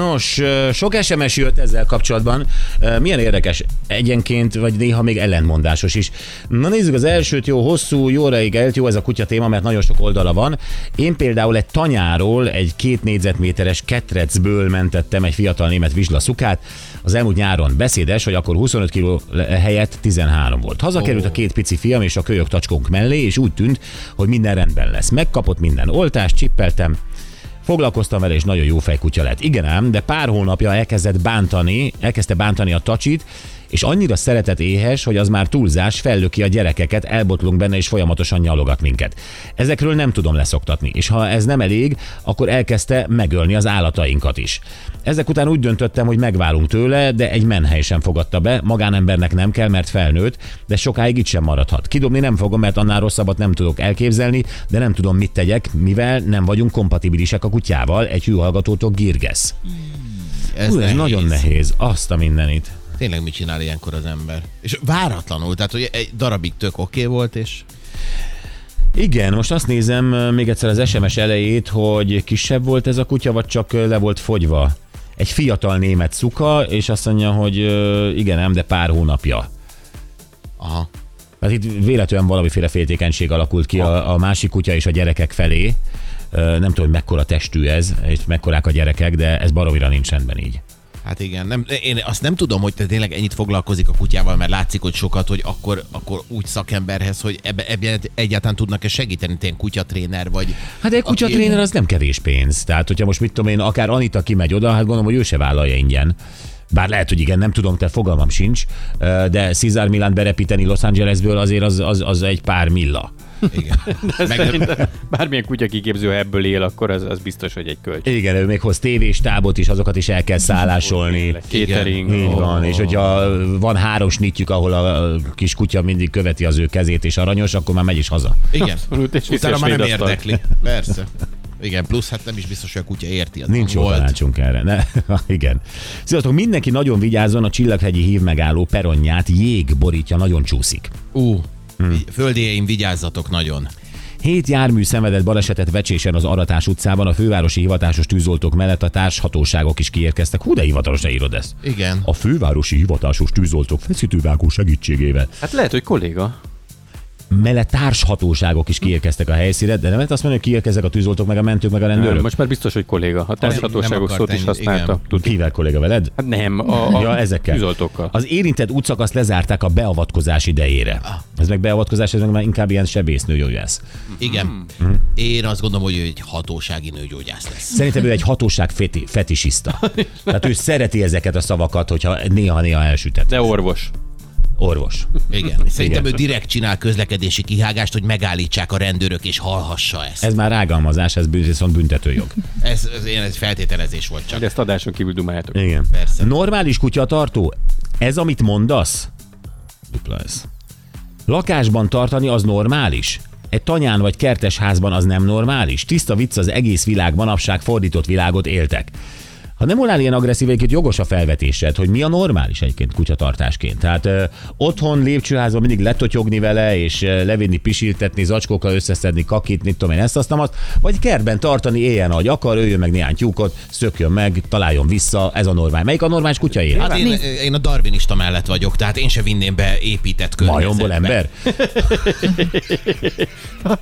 Nos, sok SMS jött ezzel kapcsolatban. Milyen érdekes, egyenként, vagy néha még ellentmondásos is. Na nézzük az elsőt, jó hosszú, jó reggelt, jó ez a kutya téma, mert nagyon sok oldala van. Én például egy tanyáról egy két négyzetméteres ketrecből mentettem egy fiatal német vizslaszukát. Az elmúlt nyáron beszédes, hogy akkor 25 kg helyett 13 volt. Hazakerült a két pici fiam és a kölyök tacskónk mellé, és úgy tűnt, hogy minden rendben lesz. Megkapott minden oltást, csippeltem, Foglalkoztam vele, és nagyon jó fejkutya lett. Igen ám, de pár hónapja elkezdett bántani, elkezdte bántani a tacsit, és annyira szeretett éhes, hogy az már túlzás, fellöki a gyerekeket, elbotlunk benne, és folyamatosan nyalogat minket. Ezekről nem tudom leszoktatni, és ha ez nem elég, akkor elkezdte megölni az állatainkat is. Ezek után úgy döntöttem, hogy megválunk tőle, de egy menhely sem fogadta be, magánembernek nem kell, mert felnőtt, de sokáig itt sem maradhat. Kidobni nem fogom, mert annál rosszabbat nem tudok elképzelni, de nem tudom, mit tegyek, mivel nem vagyunk kompatibilisek a kutyával, egy hűhallgatótól Girgesz. Ez, Hú, ez nagyon nehéz, azt a mindenit. Tényleg mit csinál ilyenkor az ember? És váratlanul, tehát hogy egy darabig tök oké okay volt, és Igen, most azt nézem még egyszer az SMS elejét, hogy kisebb volt ez a kutya, vagy csak le volt fogyva. Egy fiatal német szuka, és azt mondja, hogy igen, nem, de pár hónapja. aha. Hát itt véletlenül valamiféle féltékenység alakult ki a, a másik kutya és a gyerekek felé. Nem tudom, hogy mekkora testű ez, és mekkorák a gyerekek, de ez baromira nincs rendben így. Hát igen, nem, én azt nem tudom, hogy te tényleg ennyit foglalkozik a kutyával, mert látszik, hogy sokat, hogy akkor, akkor úgy szakemberhez, hogy ebbe, ebben egyáltalán tudnak-e segíteni, te ilyen kutyatréner vagy. Hát egy kutyatréner az nem kevés pénz. Tehát, hogyha most mit tudom én, akár Anita kimegy oda, hát gondolom, hogy ő se vállalja ingyen. Bár lehet, hogy igen, nem tudom, te fogalmam sincs, de Cesar Milan berepíteni Los Angelesből azért az, az, az egy pár milla. Igen. Meg, Szerintem bármilyen kutya kiképző, ha ebből él, akkor az, az biztos, hogy egy költség. Igen, ő még hoz tévés tábot is, azokat is el kell szállásolni. Catering. Így van, és hogyha van három snitjük, ahol a kis kutya mindig követi az ő kezét és aranyos, akkor már megy is haza. igen. Abszolút, és Utána már nem svédasztal. érdekli. Persze. Igen, plusz hát nem is biztos, hogy a kutya érti. Az Nincs jó tanácsunk erre. Ne? Igen. Sziasztok, mindenki nagyon vigyázzon, a Csillaghegyi hív megálló peronját jég borítja, nagyon csúszik. Ú, Hmm. földéjeim, vigyázzatok nagyon. Hét jármű szenvedett balesetet Vecsésen az Aratás utcában, a fővárosi hivatásos tűzoltók mellett a társhatóságok is kiérkeztek. Hú, de hivatalosan írod ezt. Igen. A fővárosi hivatásos tűzoltók feszítővágó segítségével Hát lehet, hogy kolléga. Mellett társhatóságok is kiérkeztek a helyszínre, de nem lehet azt mondani, hogy kiérkeztek a tűzoltók, meg a mentők, meg a rendőrök. Most már biztos, hogy kolléga. Ha társhatóságok szót is használta. Tud. Kivel kolléga veled? Hát nem, a, a Ja, ezekkel. tűzoltókkal. Az érintett útszakaszt lezárták a beavatkozás idejére. Ez meg beavatkozás, ez meg már inkább ilyen sebésznőgyógyász. Igen. Hmm. Én azt gondolom, hogy ő egy hatósági nőgyógyász lesz. Szerintem ő egy hatóság feti, fetisista. Tehát ő szereti ezeket a szavakat, hogyha néha-néha elsütet. De orvos. Orvos. Igen. Szerintem ő direkt csinál közlekedési kihágást, hogy megállítsák a rendőrök és hallhassa ezt. Ez már rágalmazás, ez bűn- viszont büntetőjog. Ez, ez ilyen egy feltételezés volt csak. De ezt adáson kívül dumáljátok. Igen. Persze. Normális kutyatartó? Ez, amit mondasz? Dupla ez. Lakásban tartani az normális? Egy tanyán vagy kertes házban az nem normális? Tiszta vicc az egész világ manapság fordított világot éltek. Ha nem volnál ilyen agresszív, egyébként jogos a felvetésed, hogy mi a normális egyébként kutyatartásként. Tehát ö, otthon, lépcsőházban mindig letotyogni vele, és ö, levinni, pisiltetni, zacskókkal összeszedni, kakit, mit tudom én, ezt azt, azt, vagy kertben tartani éjjel, ahogy akar, öljön meg néhány tyúkot, szökjön meg, találjon vissza, ez a normális. Melyik a normális kutya élet? Hát én, én a darwinista mellett vagyok, tehát én se vinném be épített környezetbe. Majomból ember?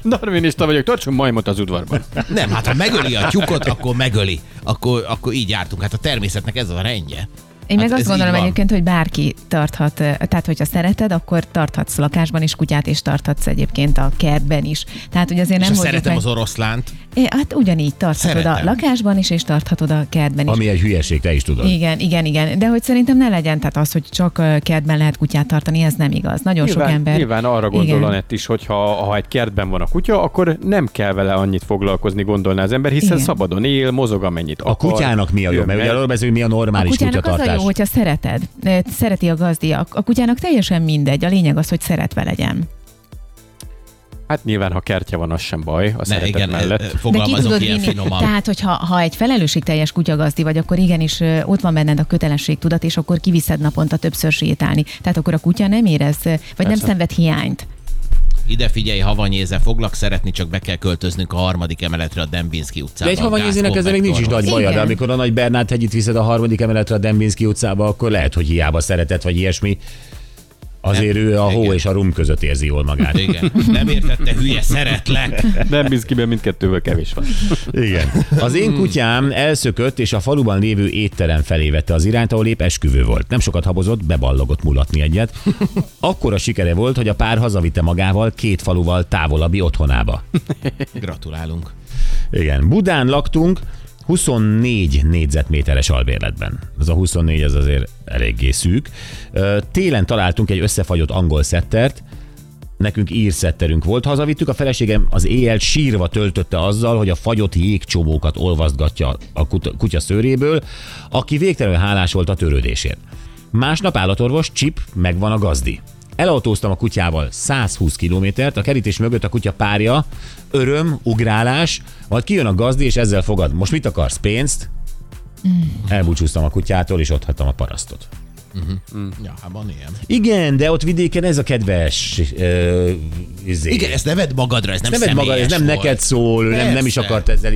Darwinista vagyok, tartson majmot az udvarban. Nem, hát ha megöli a tyúkot, akkor megöli. Akkor, akkor így jártunk. Hát a természetnek ez a rendje. Én meg Hát azt ez gondolom egyébként, hogy bárki tarthat, tehát hogyha szereted, akkor tarthatsz lakásban is kutyát, és tarthatsz egyébként a kertben is. Tehát, hogy azért És nem hozzuk szeretem meg... az oroszlánt, É, Hát ugyanígy tarthatod Szeretem. a lakásban is, és tarthatod a kertben is. Ami egy hülyeség, te is tudod. Igen, igen, igen. De hogy szerintem ne legyen, tehát az, hogy csak kertben lehet kutyát tartani, ez nem igaz. Nagyon sok Nyilván, ember. nyilván arra gondol. Anett is, hogy ha, ha egy kertben van a kutya, akkor nem kell vele annyit foglalkozni, gondolná az ember, hiszen Igen. szabadon él, mozog amennyit A akar. kutyának mi a jó? jön, Mert ugye arról beszélünk, mi a A normális kutyának az a kutyatartás. jó, hogyha szereted, szereti a gazdi. A, a kutyának teljesen mindegy, a lényeg az, hogy szeretve legyen. Hát nyilván, ha kertje van, az sem baj a Ne, szeretet igen, mellett. ö, De ki fogalmazok ilyen finoman. Tehát, hogyha ha egy felelősségteljes kutyagazdi vagy, akkor igenis ott van benned a kötelességtudat, és akkor kiviszed naponta többször sétálni. Tehát akkor a kutya nem érez, vagy nem szenved hiányt. Ide figyelj, havanyéze, foglak szeretni, csak be kell költöznünk a harmadik emeletre a Dembinski De utcába. egy havanyézének ezzel még nincs is nagy baja, de amikor a nagy Bernát hegyit viszed a harmadik emeletre a Dembinski utcába, akkor lehet, hogy hiába szeretett, vagy ilyesmi. Azért Nem. ő a hó Igen. és a rum között érzi jól magát. Igen, nem értette, hülye, szeretlek. Nem bizkiben mindkettőből kevés van. Igen. Az én kutyám elszökött, és a faluban lévő étterem felé vette az irányt, ahol épp esküvő volt. Nem sokat habozott, beballogott mulatni egyet. Akkora sikere volt, hogy a pár hazavitte magával két faluval távolabbi otthonába. Gratulálunk. Igen. Budán laktunk, 24 négyzetméteres albérletben. Az a 24 az azért eléggé szűk. Télen találtunk egy összefagyott angol szettert, nekünk írszetterünk volt, hazavittük, a feleségem az éjjel sírva töltötte azzal, hogy a fagyott jégcsomókat olvasztgatja a kut- kutya szőréből, aki végtelenül hálás volt a törődésért. Másnap állatorvos, Chip, megvan a gazdi. Elautóztam a kutyával 120 kilométert, a kerítés mögött a kutya párja, öröm, ugrálás, majd kijön a gazdi, és ezzel fogad. Most mit akarsz? Pénzt? Elbúcsúztam a kutyától, és ott hagytam a parasztot. Ja, hát van ilyen. Igen, de ott vidéken ez a kedves... Uh, izé. Igen, ezt ne vedd magadra, ez nem nem maga, ez nem személyes neked volt. szól, nem, nem is Persze. akart ezzel.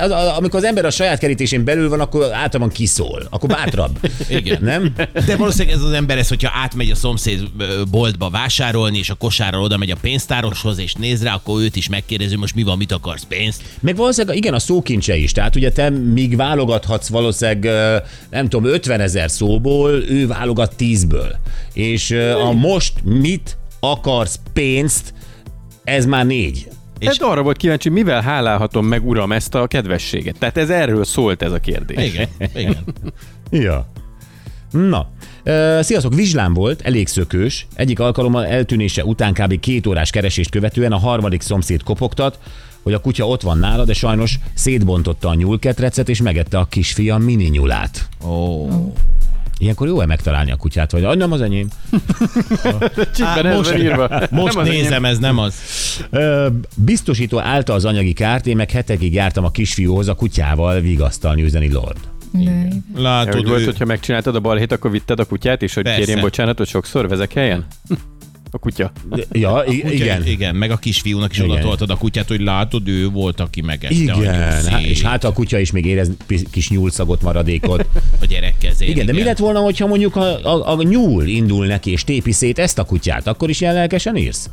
az, az, amikor az ember a saját kerítésén belül van, akkor általában kiszól. Akkor bátrabb. Igen. Nem? De valószínűleg ez az ember, ez, hogyha átmegy a szomszéd boltba vásárolni, és a kosárral oda megy a pénztároshoz, és néz rá, akkor őt is megkérdezi, most mi van, mit akarsz, pénzt? Meg valószínűleg igen, a szókincse is. Tehát ugye te míg válogathatsz valószínűleg, nem tudom, 50 ezer szóból, ő válogat 10-ből. És a most mit akarsz pénzt, ez már négy. És hát arra volt kíváncsi, mivel hálálhatom meg, uram, ezt a kedvességet. Tehát ez erről szólt ez a kérdés. Igen, igen. Ja. Na, Sziasztok, vizslám volt, elég szökős. Egyik alkalommal eltűnése után kb. két órás keresést követően a harmadik szomszéd kopogtat, hogy a kutya ott van nála, de sajnos szétbontotta a nyúlketrecet és megette a kisfia mini nyulát. Ó. Ilyenkor jó-e megtalálni a kutyát, vagy "Ah, nem az enyém? Csipben ez van írva. Most Nem az enyém. nézem, ez nem az. Ö, biztosító állta az anyagi kárt, én meg hetekig jártam a kisfiúhoz a kutyával vigasztalni üzeni Lord. Hogy Látod, volt, ő... hogyha megcsináltad a balhét, akkor vitted a kutyát, és hogy Persze. kérjen bocsánatot sokszor, vezek helyen? A kutya. Ja, i- Kutya, igen. igen, meg a kisfiúnak is Igen. oda toltad a kutyát, hogy látod, ő volt, aki megette a Igen, nyuszét, hát, és hát a kutya is még érez kis nyúlszagot, maradékot. a gyerek kezén. Igen, de mi lett volna, hogyha mondjuk a, a, a nyúl indul neki és tépi szét ezt a kutyát, akkor is ilyen lelkesen írsz?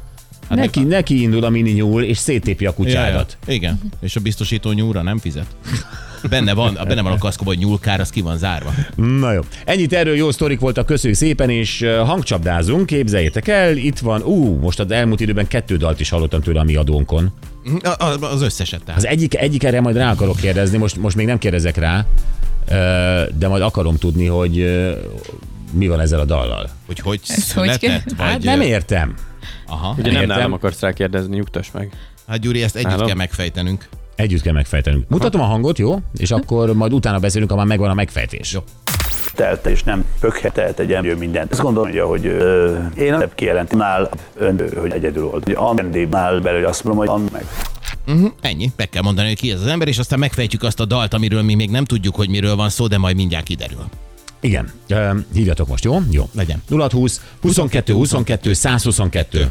Hát neki, neki indul a mini nyúl, és széttépi a Ja, ja. kutyádat. Igen, és a biztosító nyúlra nem fizet. Benne van, benne van a kaszkóban, hogy nyúlkár, az ki van zárva. Na jó. Ennyit erről jó sztorik voltak, köszönjük szépen, és hangcsapdázunk, képzeljétek el, itt van, ú, most az elmúlt időben kettő dalt is hallottam tőle a mi adónkon. Az összeset tehát. Az egyik, egyik erre majd rá akarok kérdezni, most, most még nem kérdezek rá, de majd akarom tudni, hogy mi van ezzel a dallal. Hogy hogy Ez hogy született, kell? vagy... Hát nem értem. Aha. Ugye nem Értem. nálam akarsz rákérdezni, nyugtass meg. Hát Gyuri, ezt együtt Nálam? kell megfejtenünk. Együtt kell megfejtenünk. Mutatom a hangot, jó? És akkor majd utána beszélünk, ha már megvan a megfejtés. Jó. telt, és nem pökhetelt egy ember mindent. Ezt gondolja, hogy ö, én nem kijelentinál ön, hogy egyedül volt. Hogy Andébnál belül azt mondom, hogy and meg. Uh-huh. Ennyi. Meg kell mondani, hogy ki ez az ember, és aztán megfejtjük azt a dalt, amiről mi még nem tudjuk, hogy miről van szó, de majd mindjárt kiderül. Igen. Hívjatok most, jó? Jó. Legyen. 0620 22 22 122.